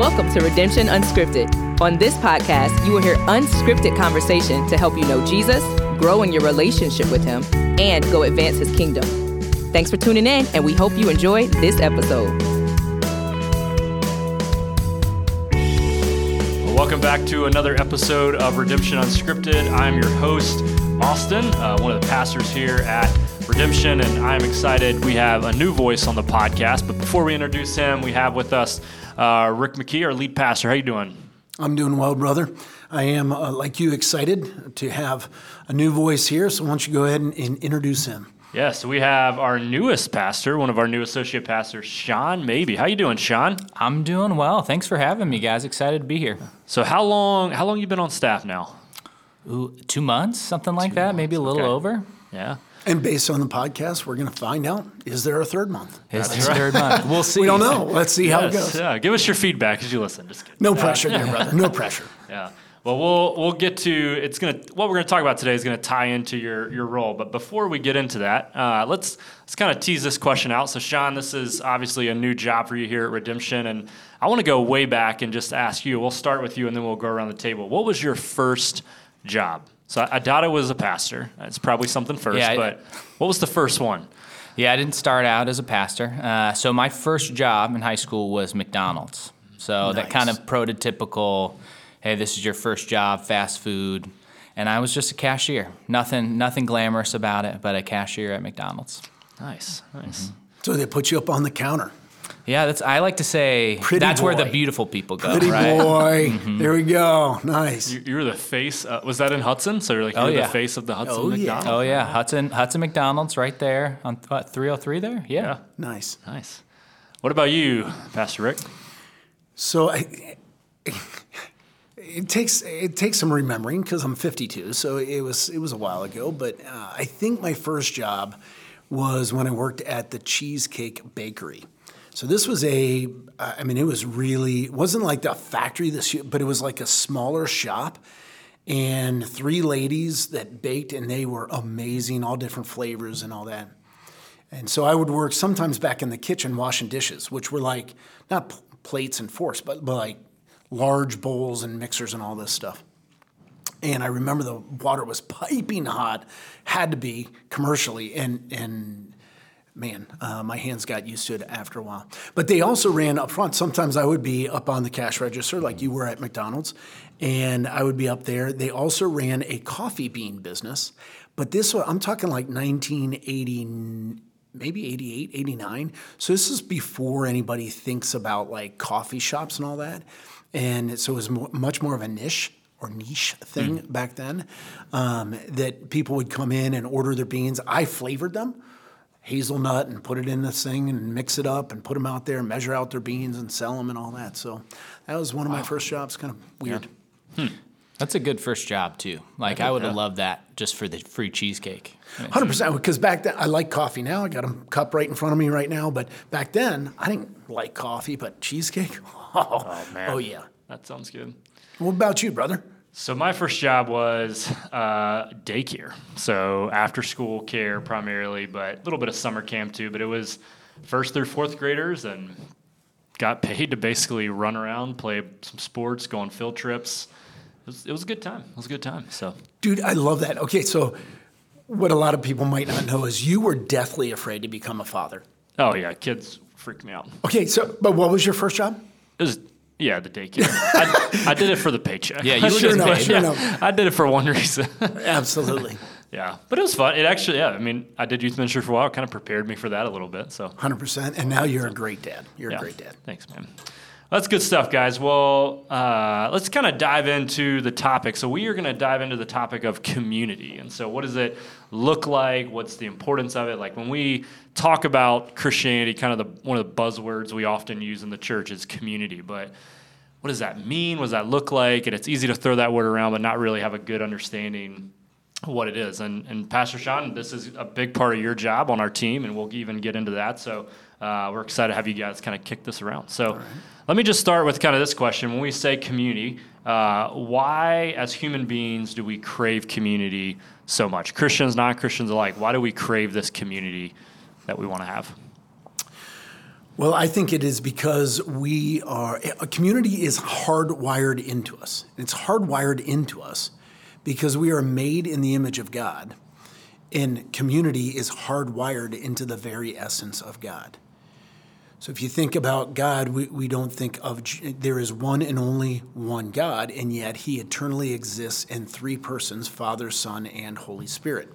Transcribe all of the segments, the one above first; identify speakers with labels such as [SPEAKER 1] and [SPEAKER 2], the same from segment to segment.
[SPEAKER 1] Welcome to Redemption Unscripted. On this podcast, you will hear unscripted conversation to help you know Jesus, grow in your relationship with Him, and go advance His kingdom. Thanks for tuning in, and we hope you enjoy this episode.
[SPEAKER 2] Well, welcome back to another episode of Redemption Unscripted. I'm your host, Austin, uh, one of the pastors here at Redemption, and I'm excited. We have a new voice on the podcast, but before we introduce him, we have with us uh, Rick McKee, our lead pastor. How you doing?
[SPEAKER 3] I'm doing well, brother. I am, uh, like you, excited to have a new voice here. So, why don't you go ahead and, and introduce him?
[SPEAKER 2] Yes, so we have our newest pastor, one of our new associate pastors, Sean Maybe. How you doing, Sean?
[SPEAKER 4] I'm doing well. Thanks for having me, guys. Excited to be here.
[SPEAKER 2] So, how long? How long you been on staff now?
[SPEAKER 4] Ooh, two months, something like that, maybe a little
[SPEAKER 2] okay.
[SPEAKER 4] over.
[SPEAKER 2] Yeah.
[SPEAKER 3] And based on the podcast, we're going to find out is there a third month?
[SPEAKER 4] It's the third month. We'll see.
[SPEAKER 3] We don't know. Let's see how it goes.
[SPEAKER 2] Yeah. Give us your feedback as you listen. Just kidding.
[SPEAKER 3] No pressure there, brother. No pressure.
[SPEAKER 2] Yeah. Well, we'll we'll get to it's gonna what we're gonna talk about today is gonna tie into your your role. But before we get into that, uh, let's let's kind of tease this question out. So, Sean, this is obviously a new job for you here at Redemption, and I want to go way back and just ask you. We'll start with you, and then we'll go around the table. What was your first job? So I, I doubt it was a pastor. It's probably something first.
[SPEAKER 4] Yeah, I-
[SPEAKER 2] but what was the first one?
[SPEAKER 4] Yeah, I didn't start out as a pastor. Uh, so my first job in high school was McDonald's. So that kind of prototypical, hey, this is your first job, fast food. And I was just a cashier. Nothing, nothing glamorous about it, but a cashier at McDonald's.
[SPEAKER 2] Nice, nice.
[SPEAKER 3] So, they put you up on the counter.
[SPEAKER 4] Yeah, that's. I like to say
[SPEAKER 3] Pretty
[SPEAKER 4] that's where the beautiful people go,
[SPEAKER 3] Pretty
[SPEAKER 4] right?
[SPEAKER 3] boy. There we go. Nice.
[SPEAKER 2] You, you were the face. Uh, was that in Hudson? So you're like
[SPEAKER 4] Oh,
[SPEAKER 2] you're
[SPEAKER 4] yeah.
[SPEAKER 2] the face of the Hudson
[SPEAKER 3] Oh, yeah.
[SPEAKER 4] Oh yeah, Hudson Hudson McDonald's right there on what 303 there. Yeah.
[SPEAKER 2] Yeah.
[SPEAKER 3] Nice.
[SPEAKER 2] Nice. What about you, Pastor Rick?
[SPEAKER 3] So, I, it takes it takes some remembering because I'm 52, so it was it was a while ago. But uh, I think my first job was when I worked at the Cheesecake Bakery. So this was a, I mean, it was really it wasn't like the factory this, year, but it was like a smaller shop, and three ladies that baked, and they were amazing, all different flavors and all that. And so I would work sometimes back in the kitchen washing dishes, which were like not plates and forks, but, but like large bowls and mixers and all this stuff. And I remember the water was piping hot, had to be commercially, and and man, uh, my hands got used to it after a while. But they also ran up front. Sometimes I would be up on the cash register, like you were at McDonald's, and I would be up there. They also ran a coffee bean business, but this I'm talking like 1980 maybe 88 89 so this is before anybody thinks about like coffee shops and all that and so it was mo much more of a niche or niche thing back then um, that people would come in and order their beans i flavored them hazelnut and put it in this thing and mix it up and put them out there and measure out their beans and sell them and all that so that was one of my first jobs kind of weird hmm.
[SPEAKER 4] That's a good first job too. Like I would have loved that just for the free cheesecake.
[SPEAKER 3] Hundred percent. Because back then, I like coffee. Now I got a cup right in front of me right now. But back then, I didn't like coffee, but cheesecake. Oh, oh,
[SPEAKER 2] man.
[SPEAKER 3] Oh yeah.
[SPEAKER 2] That sounds good.
[SPEAKER 3] What about you, brother?
[SPEAKER 2] So my first job was uh, daycare, so after school care primarily, but a little bit of summer camp too. But it was first through fourth graders, and got paid to basically run around, play some sports, go on field trips. It was, it was a good time. It was a good time. So
[SPEAKER 3] Dude, I love that. Okay, so what a lot of people might not know is you were deathly afraid to become a father.
[SPEAKER 2] oh yeah, kids freaked me out.
[SPEAKER 3] Okay, so but what was your first job?
[SPEAKER 2] It was yeah, the daycare. I, I did it for the paycheck.
[SPEAKER 4] Yeah, you
[SPEAKER 3] Sure
[SPEAKER 4] getting
[SPEAKER 3] enough,
[SPEAKER 4] paid.
[SPEAKER 3] sure
[SPEAKER 2] Yeah. I did it for one reason.
[SPEAKER 3] Absolutely.
[SPEAKER 2] yeah, but it was fun. It actually, yeah. I mean, I did youth ministry for a while. It kind of prepared me for that a little bit. So
[SPEAKER 3] Hundred percent. And now you're a great dad. You're a great dad.
[SPEAKER 2] Thanks, man. That's good stuff, guys. Well, uh, let's kind of dive into the topic. So, we are going to dive into the topic of community. And so, what does it look like? What's the importance of it? Like, when we talk about Christianity, kind of the, one of the buzzwords we often use in the church is community. But what does that mean? What does that look like? And it's easy to throw that word around, but not really have a good understanding what it is. And, and Pastor Sean, this is a big part of your job on our team, and we'll even get into that. So uh, we're excited to have you guys kind of kick this around. So let me just start with kind of this question. When we say community, uh, why, as human beings, do we crave community so much? Christians, non Christians alike, why do we crave this community that we want to have?
[SPEAKER 3] Well, I think it is because we are, a community is hardwired into us. It's hardwired into us because we are made in the image of God, and community is hardwired into the very essence of God. So if you think about God, we, we don't think of, there is one and only one God, and yet he eternally exists in three persons Father, Son, and Holy Spirit.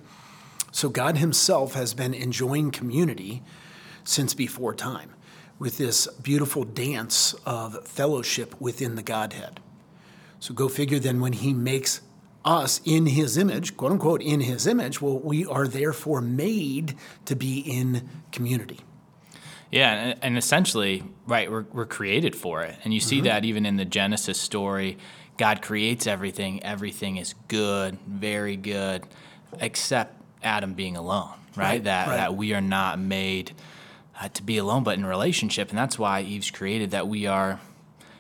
[SPEAKER 3] So God himself has been enjoying community since before time with this beautiful dance of fellowship within the Godhead. So go figure then when he makes us in his image, quote unquote, in his image, well, we are therefore made to be in community.
[SPEAKER 4] Yeah, and, and essentially, right, we're, we're created for it. And you see mm-hmm. that even in the Genesis story. God creates everything, everything is good, very good, except Adam being alone, right? right that, right. that we are not made uh, to be alone, but in relationship. And that's why Eve's created that we are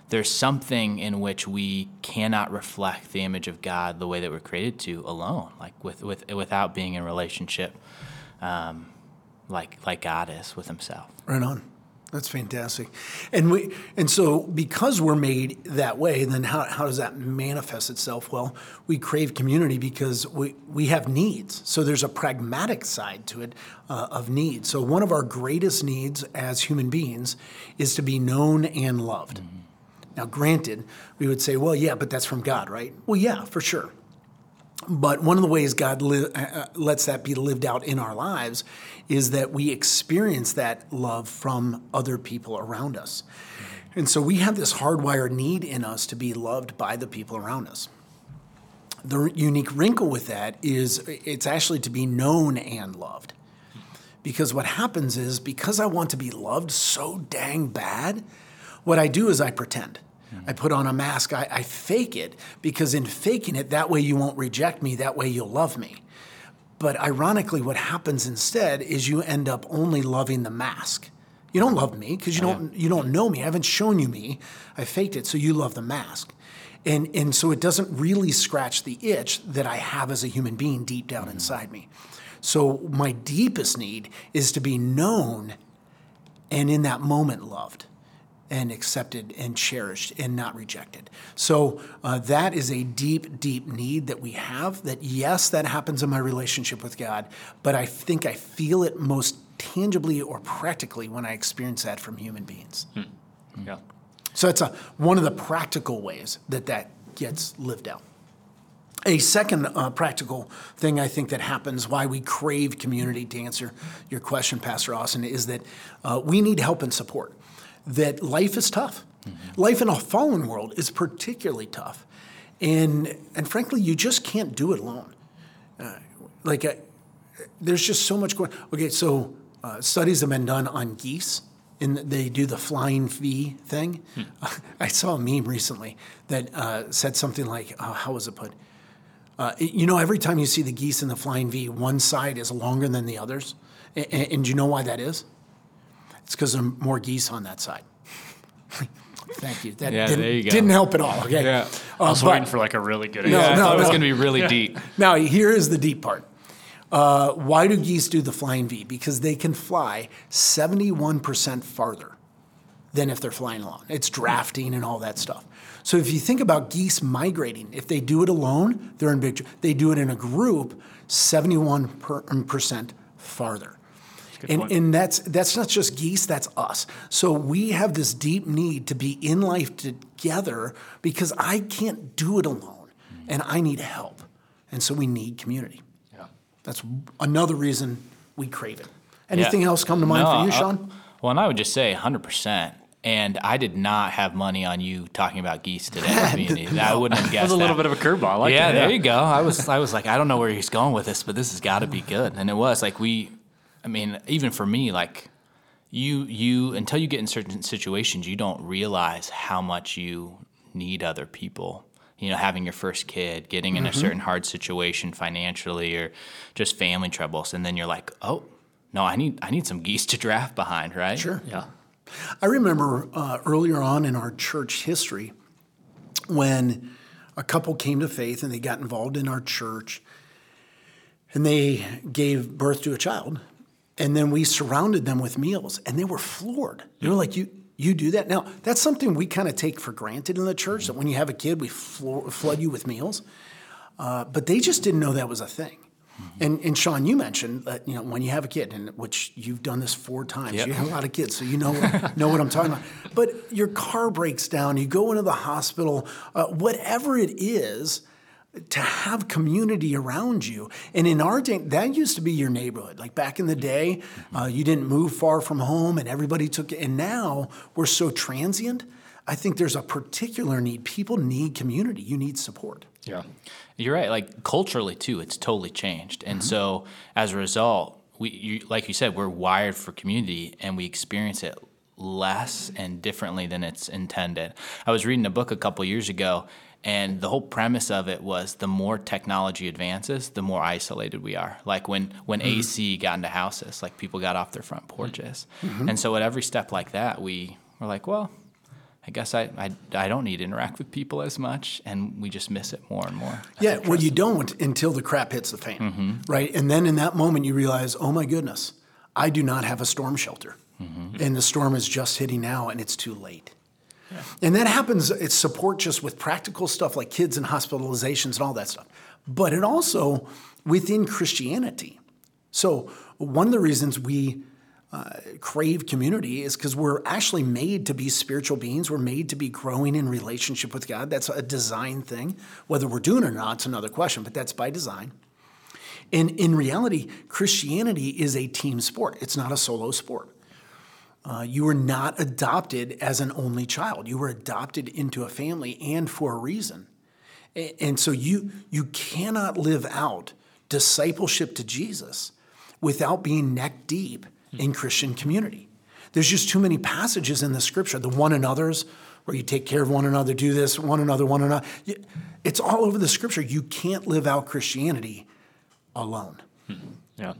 [SPEAKER 4] there's something in which we cannot reflect the image of God the way that we're created to alone, like with, with without being in relationship. Um, like like God is with Himself.
[SPEAKER 3] Right on. That's fantastic. And we and so because we're made that way, then how, how does that manifest itself? Well, we crave community because we, we have needs. So there's a pragmatic side to it uh, of needs. So one of our greatest needs as human beings is to be known and loved. Mm-hmm. Now, granted, we would say, well, yeah, but that's from God, right? Well, yeah, for sure. But one of the ways God li- uh, uh, lets that be lived out in our lives is that we experience that love from other people around us. And so we have this hardwired need in us to be loved by the people around us. The unique wrinkle with that is it's actually to be known and loved. Because what happens is, because I want to be loved so dang bad, what I do is I pretend. I put on a mask. I, I fake it because in faking it, that way you won't reject me. That way you'll love me. But ironically, what happens instead is you end up only loving the mask. You don't love me because you don't you don't know me. I haven't shown you me. I faked it, so you love the mask. And and so it doesn't really scratch the itch that I have as a human being deep down mm-hmm. inside me. So my deepest need is to be known and in that moment loved and accepted and cherished and not rejected. So uh, that is a deep, deep need that we have. That yes, that happens in my relationship with God, but I think I feel it most tangibly or practically when I experience that from human beings. Hmm.
[SPEAKER 2] Yeah.
[SPEAKER 3] So it's a, one of the practical ways that that gets lived out. A second uh, practical thing I think that happens, why we crave community, to answer your question, Pastor Austin, is that uh, we need help and support that life is tough. Mm-hmm. Life in a fallen world is particularly tough. And, and frankly, you just can't do it alone. Uh, like, uh, there's just so much going Okay, so uh, studies have been done on geese, and they do the flying V thing. Hmm. I saw a meme recently that uh, said something like, uh, how was it put? Uh, you know, every time you see the geese in the flying V, one side is longer than the others. And, and do you know why that is? It's because there are more geese on that side. Thank you. That
[SPEAKER 4] yeah,
[SPEAKER 3] didn't,
[SPEAKER 4] you
[SPEAKER 3] didn't help at all. Okay.
[SPEAKER 2] Yeah. Uh, I was but, waiting for like a really good
[SPEAKER 4] answer.
[SPEAKER 2] No,
[SPEAKER 4] no, it was going to be really yeah. deep.
[SPEAKER 3] Now, here is the deep part. Uh, why do geese do the flying V? Because they can fly 71% farther than if they're flying along. It's drafting and all that stuff. So if you think about geese migrating, if they do it alone, they're in big. They do it in a group, 71% farther. And, and that's that's not just geese, that's us. So we have this deep need to be in life together because I can't do it alone and I need help. And so we need community.
[SPEAKER 2] Yeah.
[SPEAKER 3] That's another reason we crave it. Anything yeah. else come to mind no, for you, Sean?
[SPEAKER 4] I, well, and I would just say 100%. And I did not have money on you talking about geese today. no. I wouldn't have guessed. That
[SPEAKER 2] was a little
[SPEAKER 4] that.
[SPEAKER 2] bit of a curveball. Like
[SPEAKER 4] yeah,
[SPEAKER 2] it,
[SPEAKER 4] yeah, there you go. I was, I was like, I don't know where he's going with this, but this has got to be good. And it was like we, I mean, even for me, like you, you until you get in certain situations, you don't realize how much you need other people. You know, having your first kid, getting in mm-hmm. a certain hard situation financially, or just family troubles, and then you're like, oh, no, I need, I need some geese to draft behind, right?
[SPEAKER 3] Sure.
[SPEAKER 2] Yeah.
[SPEAKER 3] I remember uh, earlier on in our church history when a couple came to faith and they got involved in our church and they gave birth to a child And then we surrounded them with meals, and they were floored. They were like, "You, you do that now?" That's something we kind of take for granted in the church. That when you have a kid, we floor, flood you with meals. Uh, but they just didn't know that was a thing. And, and Sean, you mentioned that you know when you have a kid, and which you've done this four times.
[SPEAKER 4] Yep.
[SPEAKER 3] You have a lot of kids, so you know know what I'm talking about. But your car breaks down, you go into the hospital, uh, whatever it is, to have community around you. And in our day, that used to be your neighborhood. Like back in the day, uh, you didn't move far from home, and everybody took it. And now we're so transient. I think there's a particular need. People need community. You need support.
[SPEAKER 2] Yeah.
[SPEAKER 4] You're right. Like culturally too, it's totally changed, and so as a result, we, you, like you said, we're wired for community, and we experience it less and differently than it's intended. I was reading a book a couple years ago, and the whole premise of it was the more technology advances, the more isolated we are. Like when when mm-hmm. AC got into houses, like people got off their front porches, mm-hmm. Mm-hmm. and so at every step like that, we were like, well. I guess I, I, I don't need to interact with people as much, and we just miss it more and more. That's
[SPEAKER 3] Yeah, well, you don't until the crap hits the fan, right? And then in that moment, you realize, oh my goodness, I do not have a storm shelter, and the storm is just hitting now, and it's too late. And that happens. It's support just with practical stuff like kids and hospitalizations and all that stuff, but it also within Christianity. So one of the reasons we uh, crave community is because we're actually made to be spiritual beings. We're made to be growing in relationship with God. That's a design thing. Whether we're doing it or not, it's another question, but that's by design. And in reality, Christianity is a team sport, it's not a solo sport. Uh, you were not adopted as an only child. You were adopted into a family and for a reason. And so you, you cannot live out discipleship to Jesus without being neck deep in Christian community. There's just too many passages in the scripture, the one another's, where you take care of one another, do this, one another, one another. It's all over the scripture. You can't live out Christianity alone.
[SPEAKER 2] Yeah.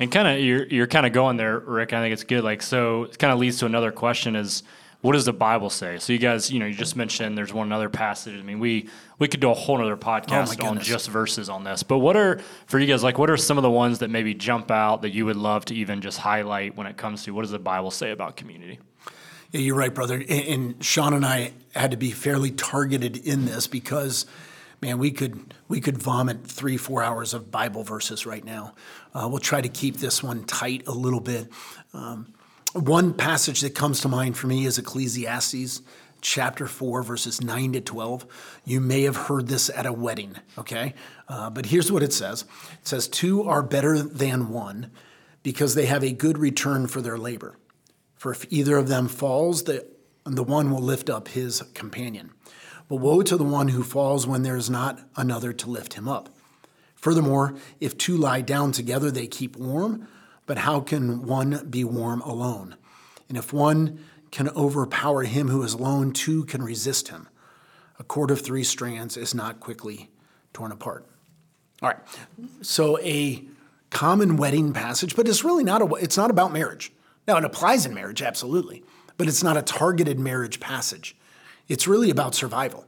[SPEAKER 2] And kind of you're you're kind of going there, Rick. I think it's good. Like so, it kind of leads to another question: is what does the Bible say? So you guys, you know, you just mentioned there's one other passage. I mean, we we could do a whole other oh podcast on just verses on this. But what are for you guys? Like, what are some of the ones that maybe jump out that you would love to even just highlight when it comes to what does the Bible say about community?
[SPEAKER 3] Yeah, you're right, brother. And, and Sean and I had to be fairly targeted in this because, man, we could we could vomit three four hours of Bible verses right now. Uh, we'll try to keep this one tight a little bit. Um, one passage that comes to mind for me is Ecclesiastes chapter 4, verses 9 to 12. You may have heard this at a wedding, okay? Uh, but here's what it says it says, Two are better than one because they have a good return for their labor. For if either of them falls, the, the one will lift up his companion. But woe to the one who falls when there is not another to lift him up. Furthermore, if two lie down together, they keep warm, but how can one be warm alone? And if one can overpower him who is alone, two can resist him. A cord of three strands is not quickly torn apart. All right, so a common wedding passage, but it's really not a, it's not about marriage. Now, it applies in marriage, absolutely, but it's not a targeted marriage passage. It's really about survival.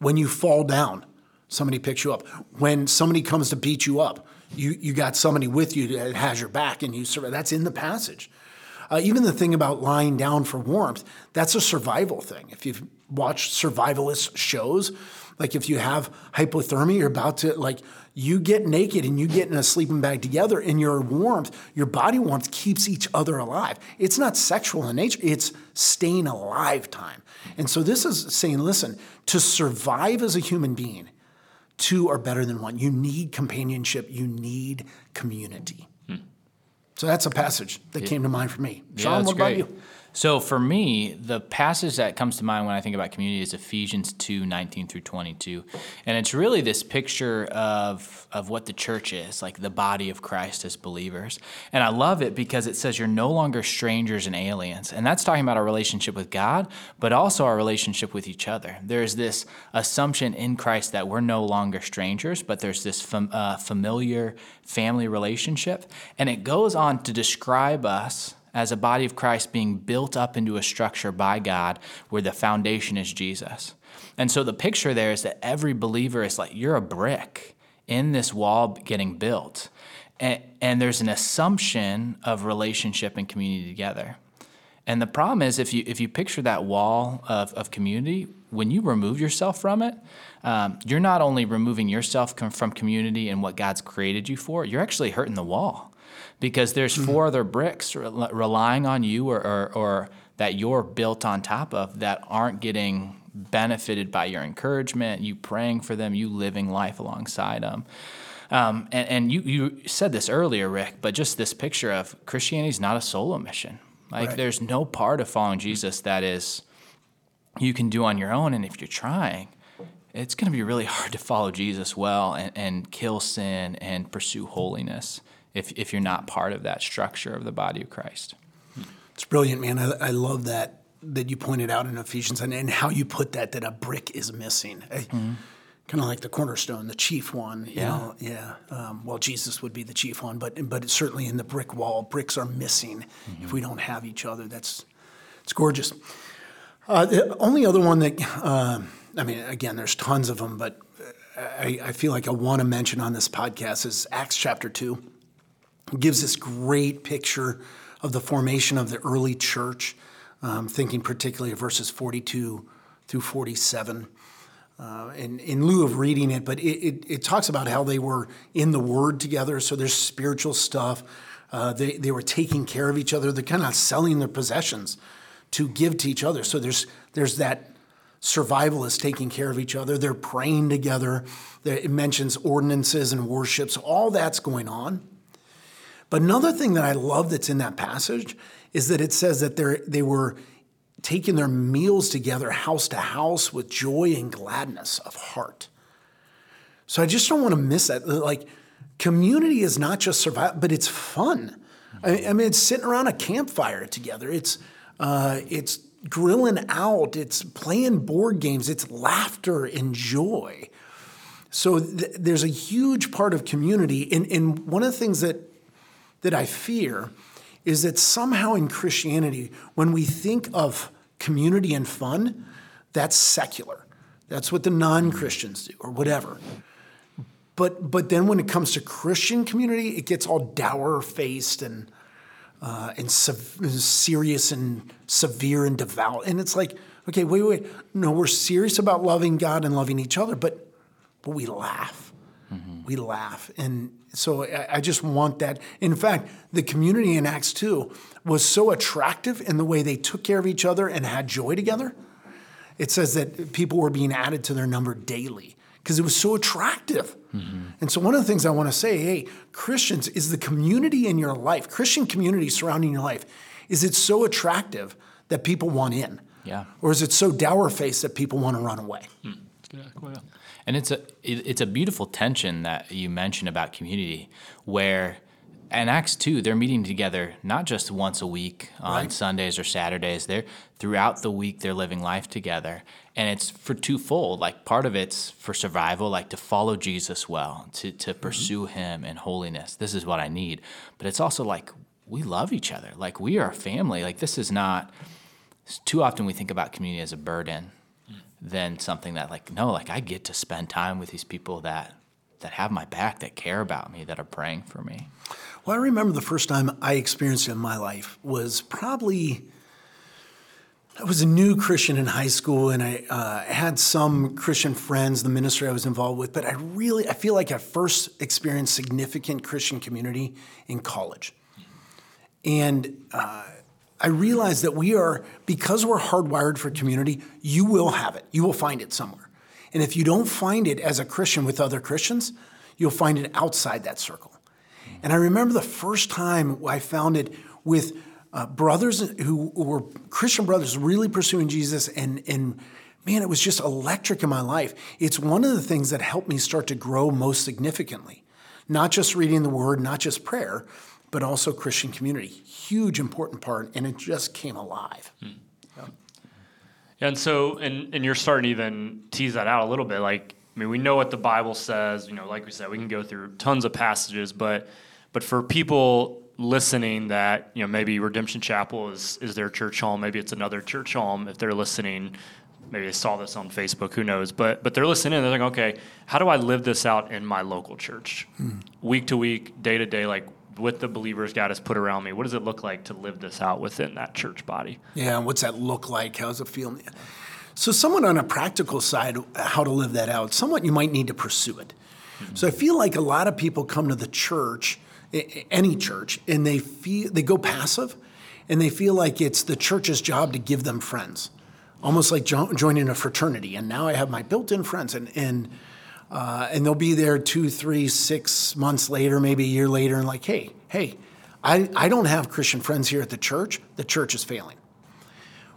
[SPEAKER 3] When you fall down, somebody picks you up. When somebody comes to beat you up, you, you got somebody with you that has your back and you survive. That's in the passage. Uh, even the thing about lying down for warmth, that's a survival thing. If you've watched survivalist shows, like if you have hypothermia, you're about to, like, you get naked and you get in a sleeping bag together and your warmth, your body warmth keeps each other alive. It's not sexual in nature, it's staying alive time. And so this is saying, listen, to survive as a human being, two are better than one. You need companionship, you need community. Hmm. So that's a passage that came to mind for me. Sean,
[SPEAKER 4] that's
[SPEAKER 3] what about
[SPEAKER 4] great.
[SPEAKER 3] you?
[SPEAKER 4] So for me, the passage that comes to mind when I think about community is Ephesians 2, 19 through 22. And it's really this picture of, of what the church is, like the body of Christ as believers. And I love it because it says you're no longer strangers and aliens. And that's talking about our relationship with God, but also our relationship with each other. There's this assumption in Christ that we're no longer strangers, but there's this fam- uh, familiar family relationship. And it goes on to describe us as a body of Christ being built up into a structure by God where the foundation is Jesus. And so the picture there is that every believer is like, you're a brick in this wall getting built. and, and there's an assumption of relationship and community together. And the problem is, if you if you picture that wall of, of community, when you remove yourself from it, um, you're not only removing yourself com- from community and what God's created you for, you're actually hurting the wall, because there's mm-hmm. four other bricks re- relying on you or, or, or that you're built on top of that aren't getting benefited by your encouragement, you praying for them, you living life alongside them. Um, and, and you, you said this earlier, Rick, but just this picture of Christianity is not a solo mission. Like right. there's no part of following Jesus that is you can do on your own. And if you're trying, it's going to be really hard to follow Jesus well and, and kill sin and pursue holiness if, if you're not part of that structure of the body of Christ.
[SPEAKER 3] It's brilliant, man. I, I love that that you pointed out in Ephesians and, and how you put that that a brick is missing. Eh, mm-hmm. Kind of like the cornerstone, the chief one. You yeah. Know? Yeah. Um, well, Jesus would be the chief one, but but certainly in the brick wall, bricks are missing mm-hmm. if we don't have each other. That's it's gorgeous. Uh, the only other one that, uh, I mean, again, there's tons of them, but uh, I, I feel like I want to mention on this podcast is Acts chapter 2 gives this great picture of the formation of the early church. Um, thinking particularly of verses 42 through 47 uh, in, in lieu of reading it, but it, it, it, talks about how they were in the Word together. So there's spiritual stuff. Uh, they, they were taking care of each other. They're kind of selling their possessions to give to each other. So there's, there's that survivalists taking care of each other. They're praying together. It mentions ordinances and worships. All that's going on. But another thing that I love that's in that passage is that it says that they were taking their meals together house to house with joy and gladness of heart. So I just don't want to miss that. Like, community is not just survival, but it's fun. I, I, mean, it's sitting around a campfire together. It's uh, it's grilling out. It's playing board games. It's laughter and joy. So th- there's a huge part of community, and, and one of the things that that I fear is that somehow in Christianity, when we think of community and fun, that's secular. That's what the non Christians do, or whatever. But, but then when it comes to Christian community, it gets all dour faced and, uh, and serious and severe and devout. And it's like, okay, wait, wait. No, we're serious about loving God and loving each other, but, but we laugh. We laugh. And so I, I just want that. In fact, the community in Acts 2 was so attractive in the way they took care of each other and had joy together. It says that people were being added to their number daily because it was so attractive. Mm-hmm. And so, one of the things I want to say hey, Christians, is the community in your life, Christian community surrounding your life, is it so attractive that people want in?
[SPEAKER 4] Yeah.
[SPEAKER 3] Or is it so dour faced that people want to run away?
[SPEAKER 4] Hmm. And it's a it's a beautiful tension that you mentioned about community, where in Acts two they're meeting together not just once a week on right. Sundays or Saturdays. They're throughout the week they're living life together, and it's for twofold. Like part of it's for survival, like to follow Jesus well, to to mm-hmm. pursue Him in holiness. This is what I need. But it's also like we love each other. Like we are a family. Like this is not. Too often we think about community as a burden than something that like no like i get to spend time with these people that that have my back that care about me that are praying for me
[SPEAKER 3] well i remember the first time i experienced it in my life was probably I was a new Christian in high school, and I uh, had some Christian friends, the ministry I was involved with. But I really, I feel like I first experienced significant Christian community in college, and uh, I realize that we are, because we're hardwired for community, you will have it. You will find it somewhere. And if you don't find it as a Christian with other Christians, you'll find it outside that circle. And I remember the first time I found it with uh, brothers who were Christian brothers really pursuing Jesus, and, and man, it was just electric in my life. It's one of the things that helped me start to grow most significantly. Not just reading the word, not just prayer, but also Christian community. Huge, important part, and it just came alive. Hmm.
[SPEAKER 2] Yeah. And so, and, and you're starting to even tease that out a little bit. Like, I mean, we know what the Bible says. You know, like we said, we can go through tons of passages, but but for people listening that you know maybe Redemption Chapel is is their church home, maybe it's another church home. If they're listening, maybe they saw this on Facebook, who knows? But but they're listening and they're like, okay, how do I live this out in my local church,
[SPEAKER 3] Hmm.
[SPEAKER 2] week to week, day to day, like with the believers God has put around me? What does it look like to live this out within that church body?
[SPEAKER 3] Yeah, what's that look like? How's it feel? So, somewhat on a practical side, how to live that out, somewhat you might need to pursue it. So, I feel like a lot of people come to the church, any church, and they feel they go passive, and they feel like it's the church's job to give them friends, almost like jo- joining a fraternity. And now I have my built-in friends, and and uh, and they'll be there two, three, six months later, maybe a year later, and like, hey, hey, I, I don't have Christian friends here at the church. The church is failing.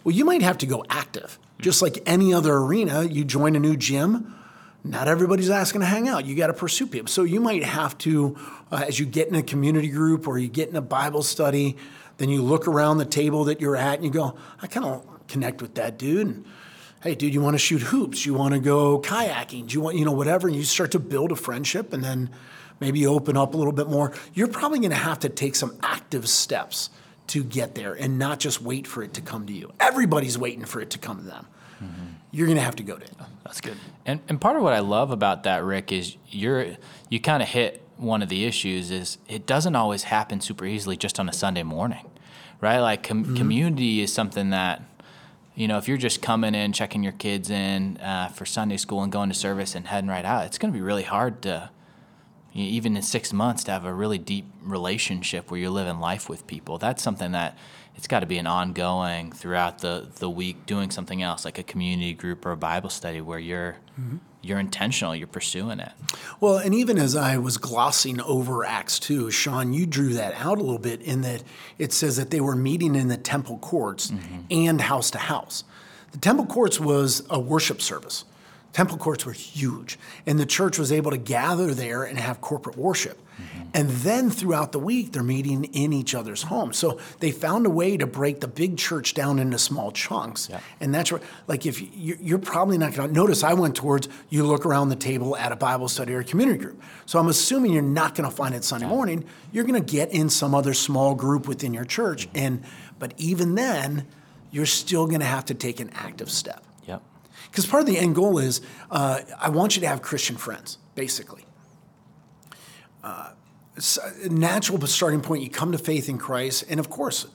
[SPEAKER 3] Well, you might have to go active. Just like any other arena, you join a new gym, not everybody's asking to hang out. You got to pursue people. So you might have to, uh, as you get in a community group or you get in a Bible study, then you look around the table that you're at and you go, I kind of connect with that dude. And, hey, dude, you want to shoot hoops? You want to go kayaking? Do you want, you know, whatever? And you start to build a friendship and then maybe open up a little bit more. You're probably going to have to take some active steps to get there and not just wait for it to come to you. Everybody's waiting for it to come to them. Mm-hmm. You're going to have to go to it.
[SPEAKER 2] Oh, that's good.
[SPEAKER 4] And and part of what I love about that, Rick, is you're you kind of hit one of the issues is it doesn't always happen super easily just on a Sunday morning, right? Like com- mm-hmm. community is something that you know if you're just coming in, checking your kids in uh, for Sunday school and going to service and heading right out, it's going to be really hard to you even in six months to have a really deep relationship where you're living life with people. That's something that it's got to be an ongoing throughout the, the week doing something else like a community group or a Bible study where you're you're intentional, you're pursuing it.
[SPEAKER 3] Well, and even as I was glossing over Acts 2, Sean, you drew that out a little bit in that it says that they were meeting in the temple courts mm-hmm. and house to house. The temple courts was a worship service. Temple courts were huge, and the church was able to gather there and have corporate worship. And then throughout the week, they're meeting in each other's homes. So they found a way to break the big church down into small chunks.
[SPEAKER 4] Yeah.
[SPEAKER 3] And that's where, like, if you, you're probably not going to notice, I went towards you look around the table at a Bible study or a community group. So I'm assuming you're not going to find it Sunday morning. You're going to get in some other small group within your church. And, but even then, you're still going to have to take an active step.
[SPEAKER 4] Yep.
[SPEAKER 3] Because part of the end goal is uh, I want you to have Christian friends, basically. Uh, natural starting point, you come to faith in Christ, and of course,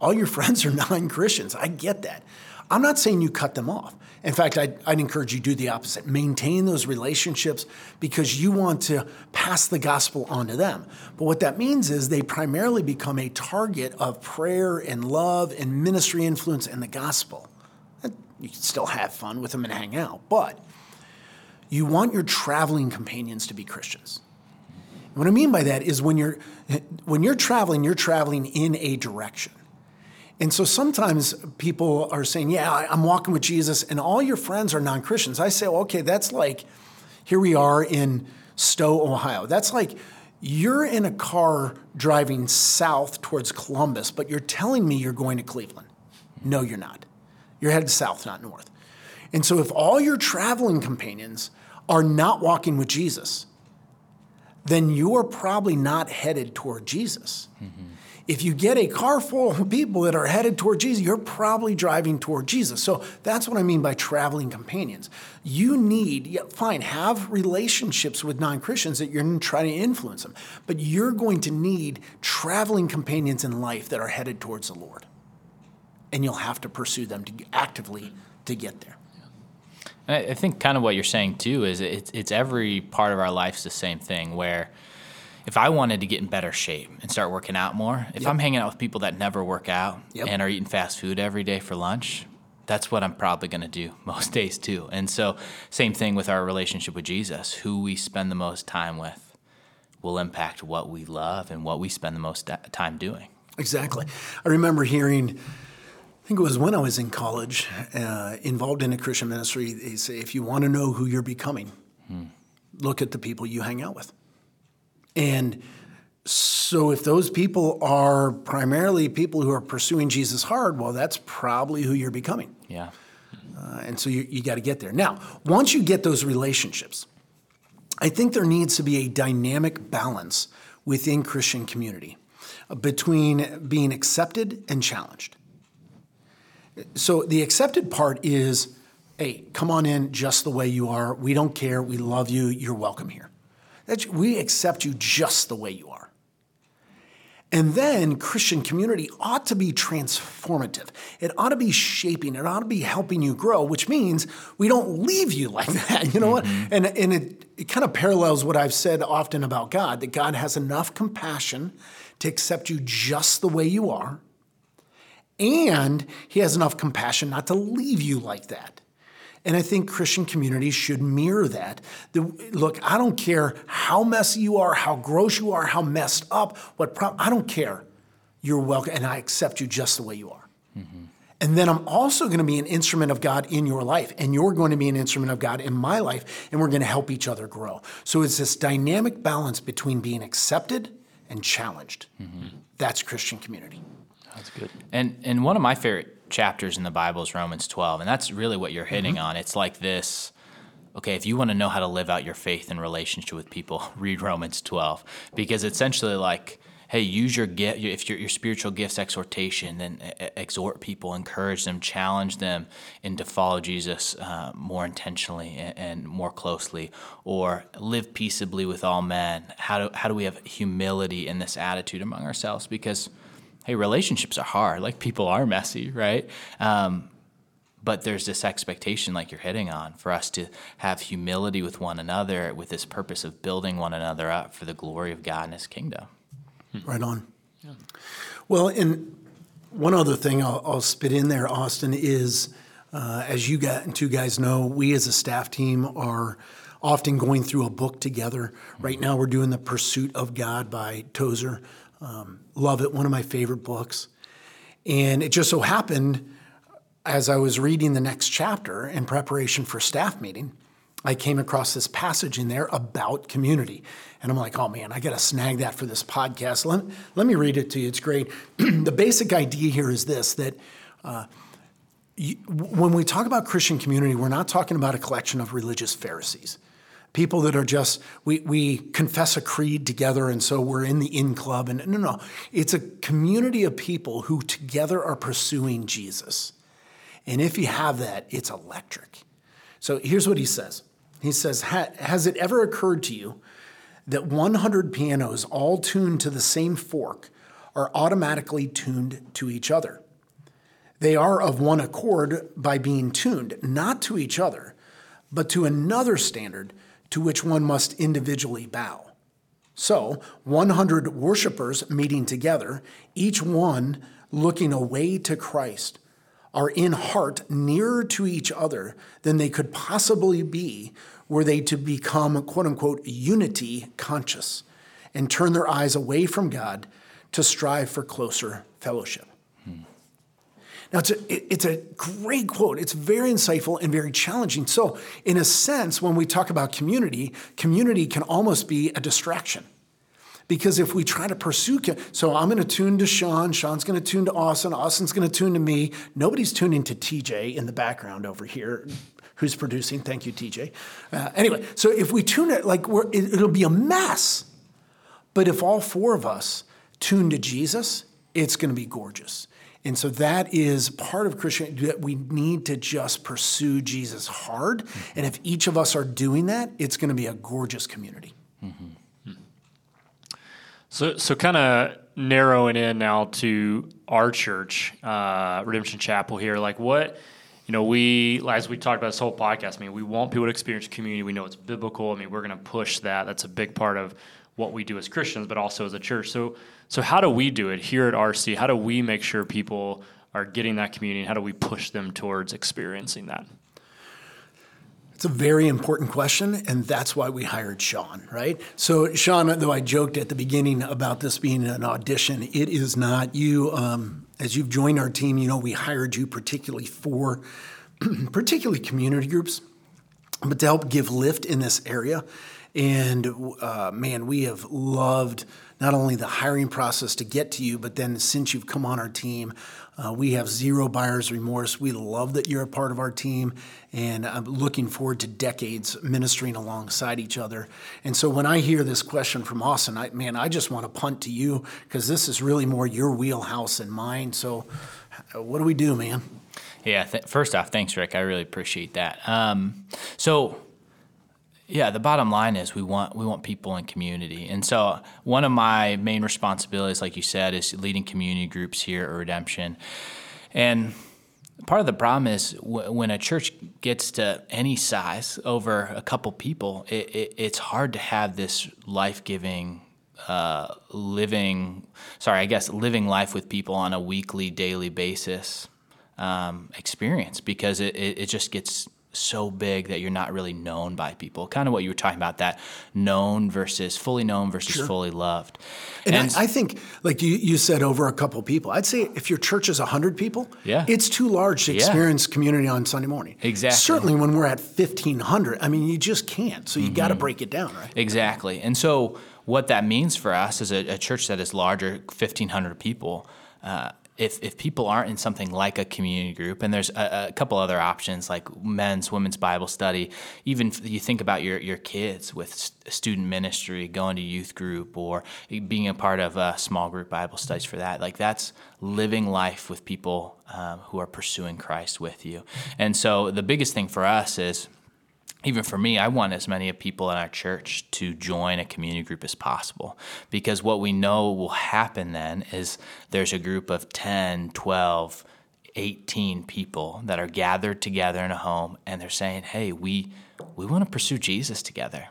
[SPEAKER 3] all your friends are non Christians. I get that. I'm not saying you cut them off. In fact, I'd, I'd encourage you to do the opposite. Maintain those relationships because you want to pass the gospel on to them. But what that means is they primarily become a target of prayer and love and ministry influence and the gospel. You can still have fun with them and hang out, but you want your traveling companions to be Christians. And what I mean by that is when you're when you're traveling, you're traveling in a direction. And so sometimes people are saying, "Yeah, I'm walking with Jesus," and all your friends are non-Christians. I say, well, "Okay, that's like here we are in Stow, Ohio. That's like you're in a car driving south towards Columbus, but you're telling me you're going to Cleveland. No, you're not. You're headed south, not north. And so if all your traveling companions are not walking with Jesus, then you're probably not headed toward Jesus. If you get a car full of people that are headed toward Jesus, you're probably driving toward Jesus. So that's what I mean by traveling companions. You need, yeah, fine, have relationships with non Christians that you're trying to influence them, but you're going to need traveling companions in life that are headed towards the Lord. And you'll have to pursue them to, actively to get there.
[SPEAKER 4] And I, I think kind of what you're saying too is it's, it's every part of our life's the same thing where if I wanted to get in better shape and start working out more, if I'm hanging out with people that never work out
[SPEAKER 3] Yep.
[SPEAKER 4] and are eating fast food every day for lunch, that's what I'm probably going to do most days too. And so, same thing with our relationship with Jesus. Who we spend the most time with will impact what we love and what we spend the most time doing.
[SPEAKER 3] Exactly. I remember hearing, think it was when I was in college, uh, involved in a Christian ministry. They say, if you want to know who you're becoming, look at the people you hang out with. And so if those people are primarily people who are pursuing Jesus hard, well, that's probably who you're becoming.
[SPEAKER 4] Yeah.
[SPEAKER 3] Uh, and so you, you got to get there. Now, once you get those relationships, I think there needs to be a dynamic balance within Christian community uh, between being accepted and challenged. So the accepted part is hey, come on in just the way you are. We don't care. We love you. You're welcome here. That's, we accept you just the way you are. And then Christian community ought to be transformative. It ought to be shaping, it ought to be helping you grow, which means we don't leave you like that. You know mm-hmm. what? And, and it, it kind of parallels what I've said often about God that God has enough compassion to accept you just the way you are, and He has enough compassion not to leave you like that. And I think Christian communities should mirror that. The, look, I don't care how messy you are, how gross you are, how messed up, what problem, I don't care. You're welcome, and I accept you just the way you are. Mm-hmm. And then I'm also going to be an instrument of God in your life, and you're going to be an instrument of God in my life, and we're going to help each other grow. So it's this dynamic balance between being accepted and challenged. Mm-hmm. That's Christian community.
[SPEAKER 2] That's good.
[SPEAKER 4] And and one of my favorite chapters in the Bible is Romans 12, and that's really what you're hitting mm-hmm. on. It's like this. Okay, if you want to know how to live out your faith in relationship with people, read Romans 12 because essentially like hey, use your gift, if your, your spiritual gifts exhortation, then exhort people, encourage them, challenge them and to follow Jesus uh, more intentionally and, and, more closely, or live peaceably with all men. How do, how do we have humility in this attitude among ourselves? Because hey, relationships are hard. Like people are messy, right? Um, but there's this expectation, like you're hitting on, for us to have humility with one another with this purpose of building one another up for the glory of God and His kingdom.
[SPEAKER 3] Right on. Yeah. Well, and one other thing I'll, I'll spit in there, Austin, is uh, as you got, two guys know, we as a staff team are often going through a book together. Right now, we're doing The Pursuit of God by Tozer. Um, love it, one of my favorite books. And it just so happened, as I was reading the next chapter in preparation for staff meeting, I came across this passage in there about community. And I'm like, oh man, I got to snag that for this podcast. Let, let me read it to you. It's great. the basic idea here is this that uh, you, when we talk about Christian community, we're not talking about a collection of religious Pharisees people that are just we, we confess a creed together and so we're in the in club. And no no it's a community of people who together are pursuing jesus. And if you have that it's electric. So here's what he says. He says has it ever occurred to you that 100 pianos all tuned to the same fork are automatically tuned to each other? They are of one accord by being tuned not to each other but to another standard to which one must individually bow. So, 100 worshipers meeting together, each one looking away to Christ, are in heart nearer to each other than they could possibly be were they to become, quote unquote, unity conscious and turn their eyes away from God to strive for closer fellowship. Now, it's a, it's a great quote. It's very insightful and very challenging. So, in a sense, when we talk about community, community can almost be a distraction. Because if we try to pursue, so I'm going to tune to Sean, Sean's going to tune to Austin, Austin's going to tune to me. Nobody's tuning to TJ in the background over here, who's producing. Thank you, TJ. Uh, anyway, so if we tune it, like we're, it, it'll be a mess. But if all four of us tune to Jesus, it's going to be gorgeous. And so that is part of Christianity that we need to just pursue Jesus hard. Mm-hmm. And if each of us are doing that, it's going to be a gorgeous community. Mm-hmm.
[SPEAKER 2] So, so kind of narrowing in now to our church, uh, Redemption Chapel here, like what, you know, we, as we talked about this whole podcast, I mean, we want people to experience community. We know it's biblical. I mean, we're going to push that. That's a big part of what we do as Christians, but also as a church. So, so how do we do it here at RC? How do we make sure people are getting that community? And how do we push them towards experiencing that?
[SPEAKER 3] It's a very important question, and that's why we hired Sean, right? So, Sean, though I joked at the beginning about this being an audition, it is not. You, um, as you've joined our team, you know we hired you particularly for, particularly community groups, but to help give lift in this area. And uh, man, we have loved not only the hiring process to get to you, but then since you've come on our team, uh, we have zero buyer's remorse. We love that you're a part of our team, and I'm looking forward to decades ministering alongside each other. And so when I hear this question from Austin, I, man, I just want to punt to you because this is really more your wheelhouse than mine. So, uh, what do we do, man?
[SPEAKER 4] Yeah. Th- first off, thanks, Rick. I really appreciate that. Um, so, yeah, the bottom line is we want we want people in community, and so one of my main responsibilities, like you said, is leading community groups here at Redemption, and part of the problem is w- when a church gets to any size over a couple people, it, it, it's hard to have this life giving. Uh, living, sorry, I guess living life with people on a weekly, daily basis um, experience because it, it, it just gets so big that you're not really known by people. Kind of what you were talking about that known versus fully known versus
[SPEAKER 3] Sure.
[SPEAKER 4] fully loved.
[SPEAKER 3] And, I, I think, like you, you said, over a couple people, I'd say if your church is 100 people,
[SPEAKER 4] Yeah.
[SPEAKER 3] it's too large to
[SPEAKER 4] Yeah.
[SPEAKER 3] experience community on Sunday morning.
[SPEAKER 4] Exactly.
[SPEAKER 3] Certainly when we're at 1,500, I mean, you just can't. So you got
[SPEAKER 4] Mm-hmm.
[SPEAKER 3] to break it down, right?
[SPEAKER 4] Exactly. And so, what that means for us as a, a church that is larger, 1,500 people, uh, if, if people aren't in something like a community group, and there's a, a couple other options like men's, women's Bible study, even you think about your, your kids with student ministry, going to youth group, or being a part of a small group Bible studies for that, like that's living life with people um, who are pursuing Christ with you. And so, the biggest thing for us is even for me, I want as many of people in our church to join a community group as possible because what we know will happen then is there's a group of 10, 12, 18 people that are gathered together in a home and they're saying, "Hey, we we want to pursue Jesus together."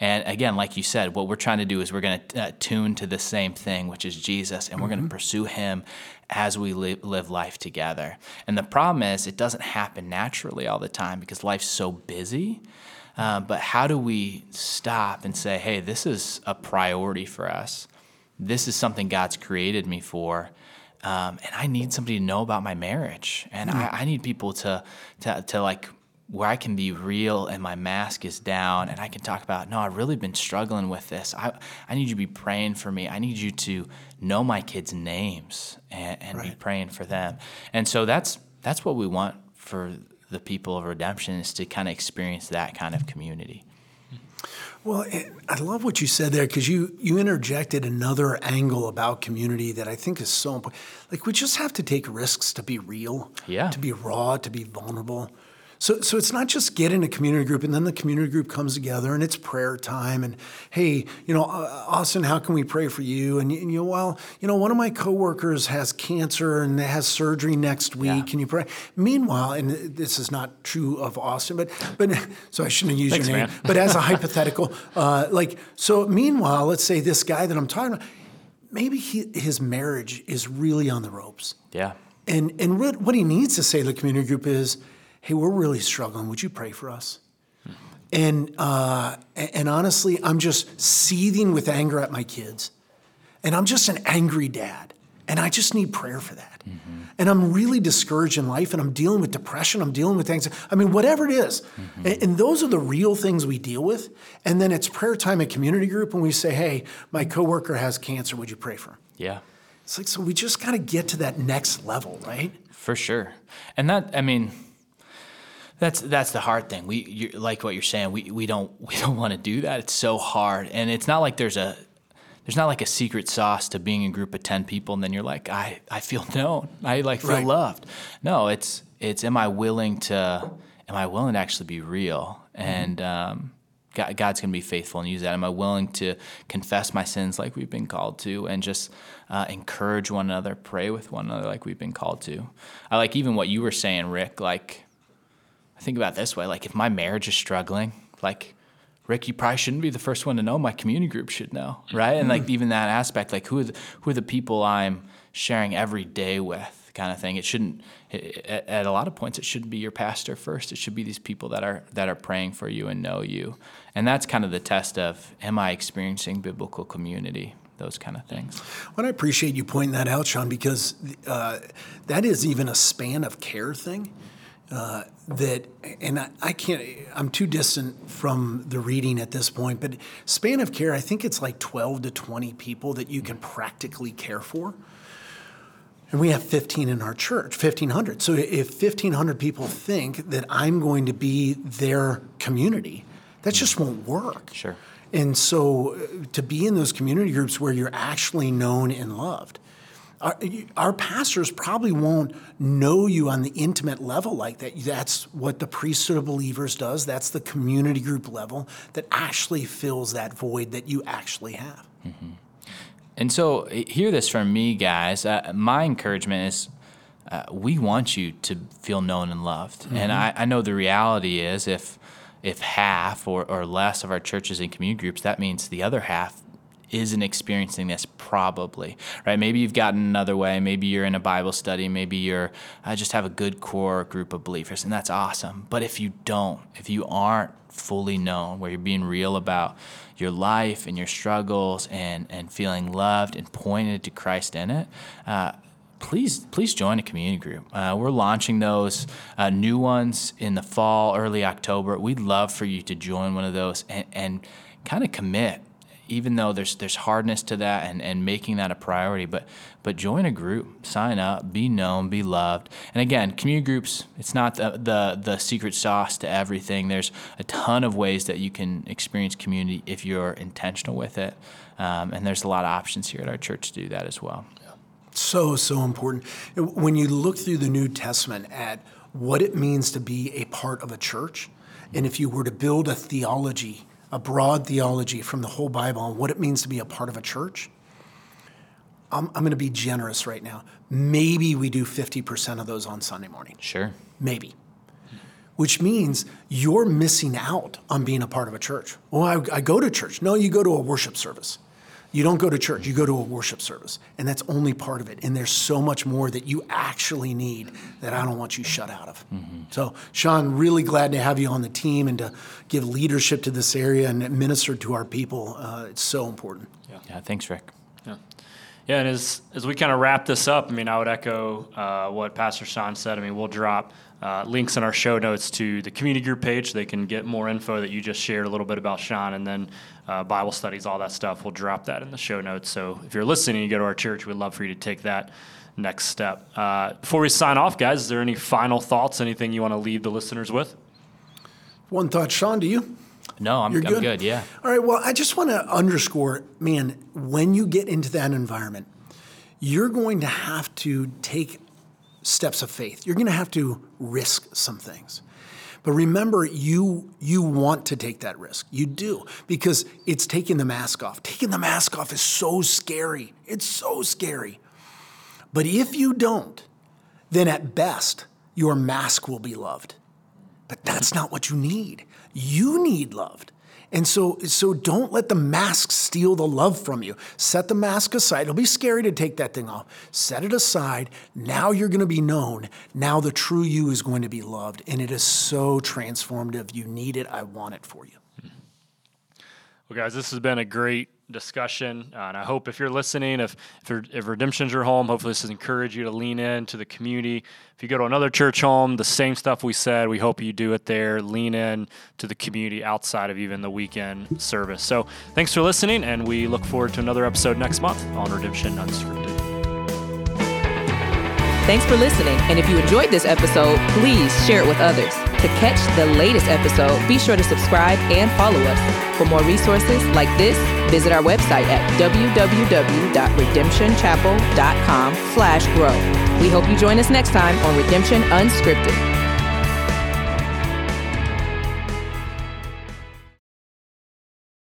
[SPEAKER 4] And again, like you said, what we're trying to do is we're going to uh, tune to the same thing, which is Jesus, and we're going to pursue Him as we live, live life together. And the problem is, it doesn't happen naturally all the time because life's so busy. Uh, but how do we stop and say, hey, this is a priority for us? This is something God's created me for. Um, and I need somebody to know about my marriage. And I, I need people to, to, to like, where I can be real and my mask is down and I can talk about, no, I've really been struggling with this. I, I need you to be praying for me. I need you to know my kids' names and, and be praying for them. And so that's that's what we want for the people of redemption is to kind of experience that kind of community.
[SPEAKER 3] Well, it, I love what you said there because you you interjected another angle about community that I think is so important. Like we just have to take risks to be real,
[SPEAKER 4] Yeah.
[SPEAKER 3] to be raw, to be vulnerable. So, so it's not just get in a community group and then the community group comes together and it's prayer time and hey, you know, uh, Austin, how can we pray for you? And you, and you know, well, you know, one of my coworkers has cancer and has surgery next week.
[SPEAKER 4] Yeah.
[SPEAKER 3] Can you pray? Meanwhile, and this is not true of Austin, but but so I shouldn't have used
[SPEAKER 2] Thanks,
[SPEAKER 3] your name.
[SPEAKER 2] man.
[SPEAKER 3] But as a hypothetical, uh, like so. Meanwhile, let's say this guy that I'm talking about, maybe he, his marriage is really on the ropes.
[SPEAKER 4] Yeah.
[SPEAKER 3] And and what what he needs to say to the community group is, "Hey, we're really struggling. Would you pray for us?" And uh, and honestly, I'm just seething with anger at my kids, and I'm just an angry dad, and I just need prayer for that. And I'm really discouraged in life, and I'm dealing with depression. I'm dealing with anxiety. I mean, whatever it is. And, and those are the real things we deal with. And then it's prayer time at community group, and we say, "Hey, my coworker has cancer. Would you pray for him?"
[SPEAKER 4] Yeah.
[SPEAKER 3] It's like so we just got to get to that next level, right?
[SPEAKER 4] For sure. And that I mean that's that's the hard thing. We like what you're saying. We we don't we don't want to do that. It's so hard. And it's not like there's a there's not like a secret sauce to being a group of 10 people and then you're like I I feel known. I like feel
[SPEAKER 3] Right.
[SPEAKER 4] loved. No, it's it's am I willing to am I willing to actually be real? And um God, God's going to be faithful and use that. Am I willing to confess my sins like we've been called to and just uh, encourage one another, pray with one another like we've been called to? I like even what you were saying, Rick. Like, I think about this way like, if my marriage is struggling, like, Rick, you probably shouldn't be the first one to know. My community group should know, right? And like even that aspect, like who are the, who are the people I'm sharing every day with, kind of thing. It shouldn't. It, at, at a lot of points, it shouldn't be your pastor first. It should be these people that are that are praying for you and know you. And that's kind of the test of am I experiencing biblical community? Those kind of things.
[SPEAKER 3] Well, I appreciate you pointing that out, Sean, because uh, that is even a span of care thing. Uh, that, and I, I can't, I'm too distant from the reading at this point, but span of care, I think it's like 12 to 20 people that you can practically care for. And we have 15 in our church, 1,500. So if 1,500 people think that I'm going to be their community, that just won't work.
[SPEAKER 4] Sure.
[SPEAKER 3] And so uh, to be in those community groups where you're actually known and loved. Our, our, pastors probably won't know you on the intimate level like that. That's what the priesthood of believers does. That's the community group level that actually fills that void that you actually have. Mm-hmm.
[SPEAKER 4] And so, hear this from me, guys. Uh, my encouragement is uh, we want you to feel known and loved. Mm-hmm. And I, I, know the reality is if if half or, or less of our churches and community groups, that means the other half isn't experiencing this probably right maybe you've gotten another way maybe you're in a bible study maybe you're i just have a good core group of believers and that's awesome but if you don't if you aren't fully known where you're being real about your life and your struggles and and feeling loved and pointed to christ in it uh, please please join a community group. Uh, we're launching those uh, new ones in the fall, early October. We'd love for you to join one of those and, and kind of commit, even though there's there's hardness to that and, and making that a priority. But but join a group, sign up, be known, be loved. And again, community groups, it's not the the, the secret sauce to everything. There's a ton of ways that you can experience community if you're intentional with it. Um, and there's a lot of options here at our church to do that as well
[SPEAKER 3] so, so important. When you look through the New Testament at what it means to be a part of a church, and if you were to build a theology, a broad theology from the whole Bible on what it means to be a part of a church, I'm, I'm going to be generous right now. Maybe we do 50% of those on Sunday morning.
[SPEAKER 4] Sure.
[SPEAKER 3] Maybe. Which means you're missing out on being a part of a church. Well, I, I go to church. No, you go to a worship service. You don't go to church, you go to a worship service. And that's only part of it. And there's so much more that you actually need that I don't want you shut out of. Mm-hmm. So, Sean, really glad to have you on the team and to give leadership to this area and minister to our people. Uh, it's so important.
[SPEAKER 4] Yeah. yeah, thanks, Rick.
[SPEAKER 2] Yeah. Yeah, and as, as we kind of wrap this up, I mean, I would echo uh, what Pastor Sean said. I mean, we'll drop uh, links in our show notes to the community group page. They can get more info that you just shared a little bit about Sean, and then uh, Bible studies, all that stuff. We'll drop that in the show notes. So if you're listening, you go to our church. We'd love for you to take that next step. Uh, before we sign off, guys, is there any final thoughts? Anything you want to leave the listeners with?
[SPEAKER 3] One thought, Sean. Do you?
[SPEAKER 4] No, I'm, You're good? I'm good. Yeah.
[SPEAKER 3] All right. Well, I just want to underscore, man, when you get into that environment, you're going to have to take steps of faith. You're going to have to risk some things. But remember, you you want to take that risk. You do because it's taking the mask off. Taking the mask off is so scary. It's so scary. But if you don't, then at best your mask will be loved. But that's not what you need. You need loved. And so, so don't let the mask steal the love from you. Set the mask aside. It'll be scary to take that thing off. Set it aside. Now you're going to be known. Now the true you is going to be loved. And it is so transformative. You need it. I want it for you.
[SPEAKER 2] Well, guys, this has been a great discussion. Uh, and I hope if you're listening, if, if, if Redemption's your home, hopefully this has encouraged you to lean into the community. If you go to another church home, the same stuff we said, we hope you do it there. Lean in to the community outside of even the weekend service. So thanks for listening, and we look forward to another episode next month on Redemption Unscripted.
[SPEAKER 1] Thanks for listening. And if you enjoyed this episode, please share it with others. To catch the latest episode, be sure to subscribe and follow us. For more resources like this, visit our website at www.redemptionchapel.com slash grow. We hope you join us next time on Redemption Unscripted.